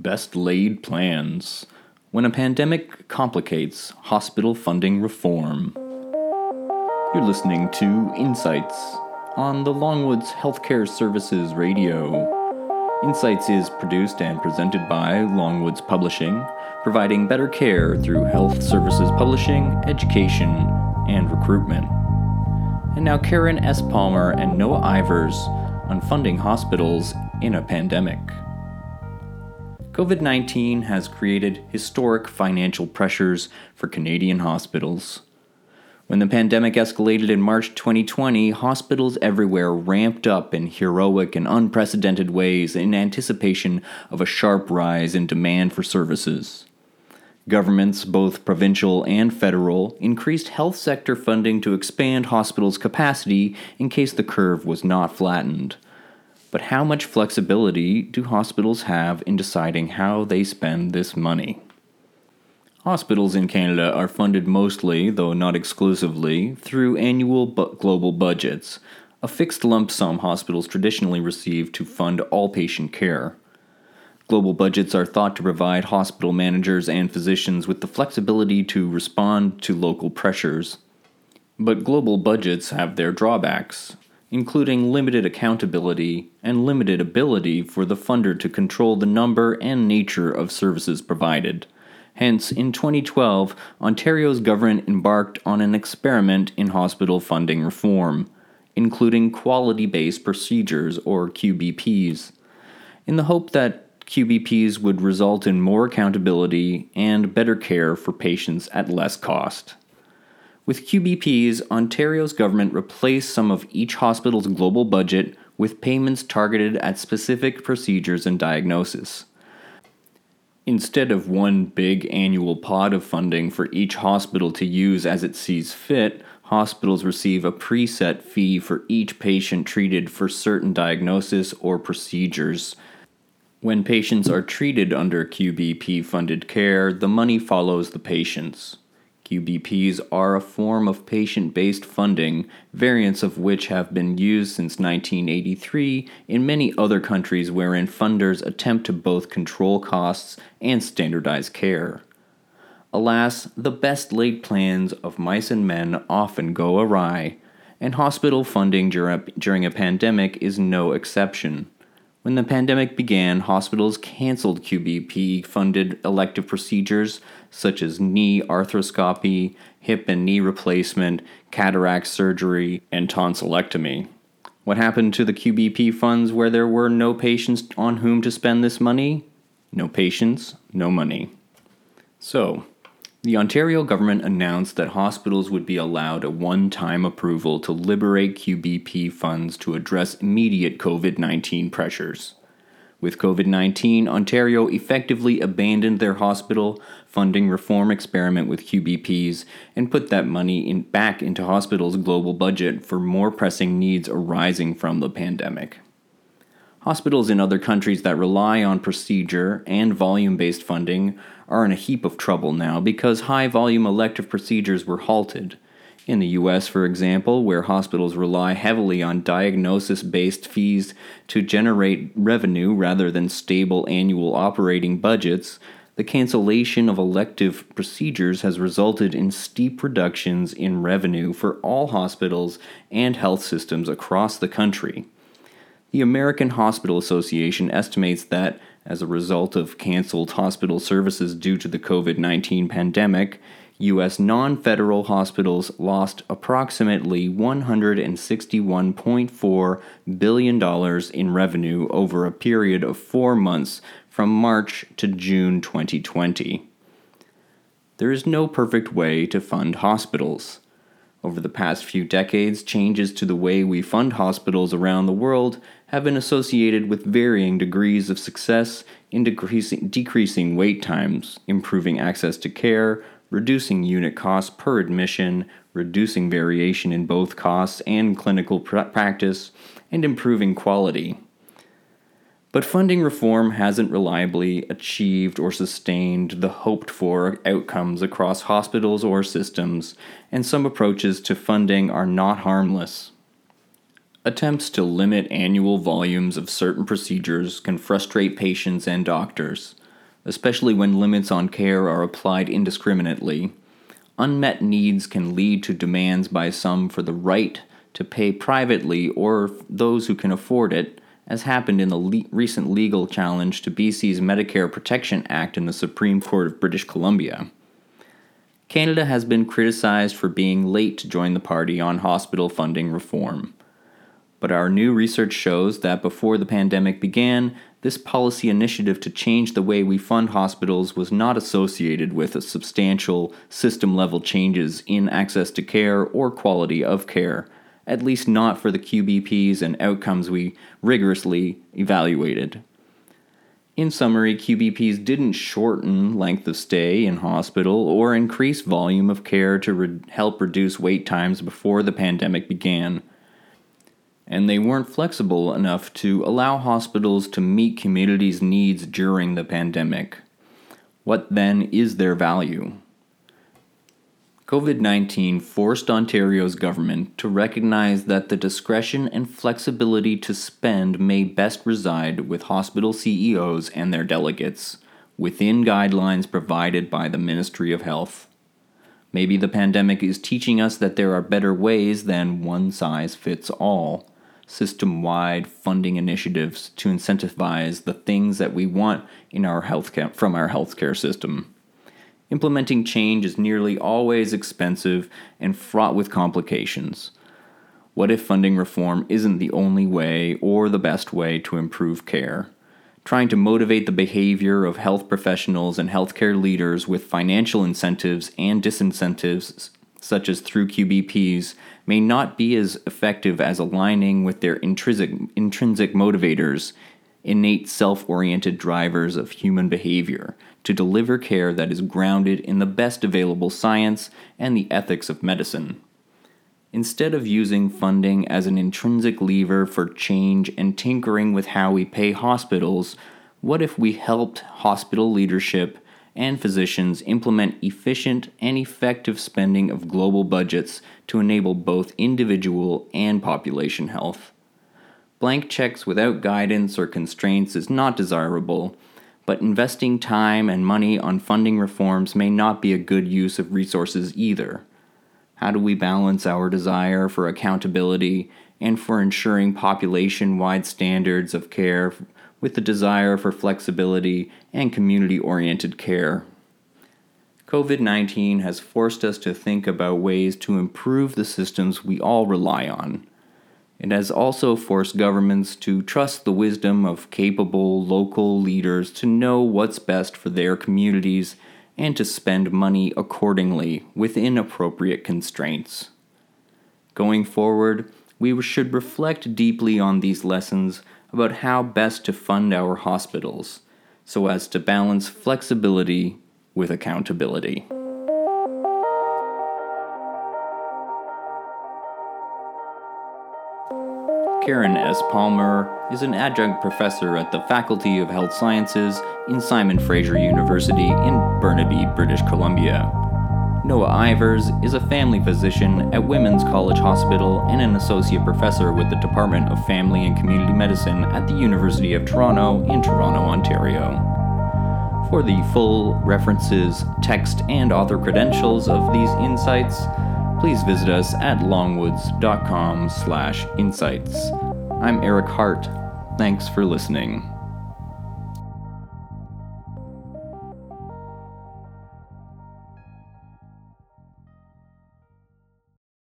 Best laid plans when a pandemic complicates hospital funding reform. You're listening to Insights on the Longwoods Healthcare Services Radio. Insights is produced and presented by Longwoods Publishing, providing better care through health services publishing, education, and recruitment. And now, Karen S. Palmer and Noah Ivers on funding hospitals in a pandemic. COVID 19 has created historic financial pressures for Canadian hospitals. When the pandemic escalated in March 2020, hospitals everywhere ramped up in heroic and unprecedented ways in anticipation of a sharp rise in demand for services. Governments, both provincial and federal, increased health sector funding to expand hospitals' capacity in case the curve was not flattened. But how much flexibility do hospitals have in deciding how they spend this money? Hospitals in Canada are funded mostly, though not exclusively, through annual global budgets, a fixed lump sum hospitals traditionally receive to fund all patient care. Global budgets are thought to provide hospital managers and physicians with the flexibility to respond to local pressures. But global budgets have their drawbacks including limited accountability and limited ability for the funder to control the number and nature of services provided. Hence, in 2012, Ontario's government embarked on an experiment in hospital funding reform, including quality based procedures or QBPs, in the hope that QBPs would result in more accountability and better care for patients at less cost. With QBPs, Ontario's government replaced some of each hospital's global budget with payments targeted at specific procedures and diagnosis. Instead of one big annual pot of funding for each hospital to use as it sees fit, hospitals receive a preset fee for each patient treated for certain diagnosis or procedures. When patients are treated under QBP funded care, the money follows the patients. QBPs are a form of patient based funding, variants of which have been used since 1983 in many other countries wherein funders attempt to both control costs and standardize care. Alas, the best laid plans of mice and men often go awry, and hospital funding during a pandemic is no exception. When the pandemic began, hospitals canceled QBP funded elective procedures such as knee arthroscopy, hip and knee replacement, cataract surgery, and tonsillectomy. What happened to the QBP funds where there were no patients on whom to spend this money? No patients, no money. So, the Ontario government announced that hospitals would be allowed a one time approval to liberate QBP funds to address immediate COVID 19 pressures. With COVID 19, Ontario effectively abandoned their hospital funding reform experiment with QBPs and put that money in, back into hospitals' global budget for more pressing needs arising from the pandemic. Hospitals in other countries that rely on procedure and volume based funding are in a heap of trouble now because high volume elective procedures were halted. In the US, for example, where hospitals rely heavily on diagnosis based fees to generate revenue rather than stable annual operating budgets, the cancellation of elective procedures has resulted in steep reductions in revenue for all hospitals and health systems across the country. The American Hospital Association estimates that as a result of canceled hospital services due to the COVID 19 pandemic, U.S. non federal hospitals lost approximately $161.4 billion in revenue over a period of four months from March to June 2020. There is no perfect way to fund hospitals. Over the past few decades, changes to the way we fund hospitals around the world have been associated with varying degrees of success in decreasing, decreasing wait times, improving access to care, reducing unit costs per admission, reducing variation in both costs and clinical pr- practice, and improving quality. But funding reform hasn't reliably achieved or sustained the hoped for outcomes across hospitals or systems, and some approaches to funding are not harmless. Attempts to limit annual volumes of certain procedures can frustrate patients and doctors. especially when limits on care are applied indiscriminately. Unmet needs can lead to demands by some for the right to pay privately or those who can afford it, as happened in the le- recent legal challenge to BC's Medicare Protection Act in the Supreme Court of British Columbia. Canada has been criticized for being late to join the party on hospital funding reform. But our new research shows that before the pandemic began, this policy initiative to change the way we fund hospitals was not associated with substantial system level changes in access to care or quality of care, at least not for the QBPs and outcomes we rigorously evaluated. In summary, QBPs didn't shorten length of stay in hospital or increase volume of care to re- help reduce wait times before the pandemic began and they weren't flexible enough to allow hospitals to meet communities' needs during the pandemic. What then is their value? COVID 19 forced Ontario's government to recognize that the discretion and flexibility to spend may best reside with hospital CEOs and their delegates, within guidelines provided by the Ministry of Health. Maybe the pandemic is teaching us that there are better ways than one size fits all system wide funding initiatives to incentivize the things that we want in our healthcare from our healthcare system. Implementing change is nearly always expensive and fraught with complications. What if funding reform isn't the only way or the best way to improve care? Trying to motivate the behavior of health professionals and healthcare leaders with financial incentives and disincentives, such as through QBPs, may not be as effective as aligning with their intrinsic, intrinsic motivators, innate self oriented drivers of human behavior, to deliver care that is grounded in the best available science and the ethics of medicine. Instead of using funding as an intrinsic lever for change and tinkering with how we pay hospitals, what if we helped hospital leadership and physicians implement efficient and effective spending of global budgets to enable both individual and population health. Blank checks without guidance or constraints is not desirable, but investing time and money on funding reforms may not be a good use of resources either. How do we balance our desire for accountability and for ensuring population wide standards of care with the desire for flexibility and community oriented care. COVID 19 has forced us to think about ways to improve the systems we all rely on. It has also forced governments to trust the wisdom of capable local leaders to know what's best for their communities and to spend money accordingly within appropriate constraints. Going forward, we should reflect deeply on these lessons about how best to fund our hospitals so as to balance flexibility with accountability. Karen S. Palmer is an adjunct professor at the Faculty of Health Sciences in Simon Fraser University in Burnaby, British Columbia. Noah Ivers is a family physician at Women's College Hospital and an associate professor with the Department of Family and Community Medicine at the University of Toronto in Toronto, Ontario. For the full references, text, and author credentials of these insights, please visit us at longwoods.com/insights. I'm Eric Hart. Thanks for listening.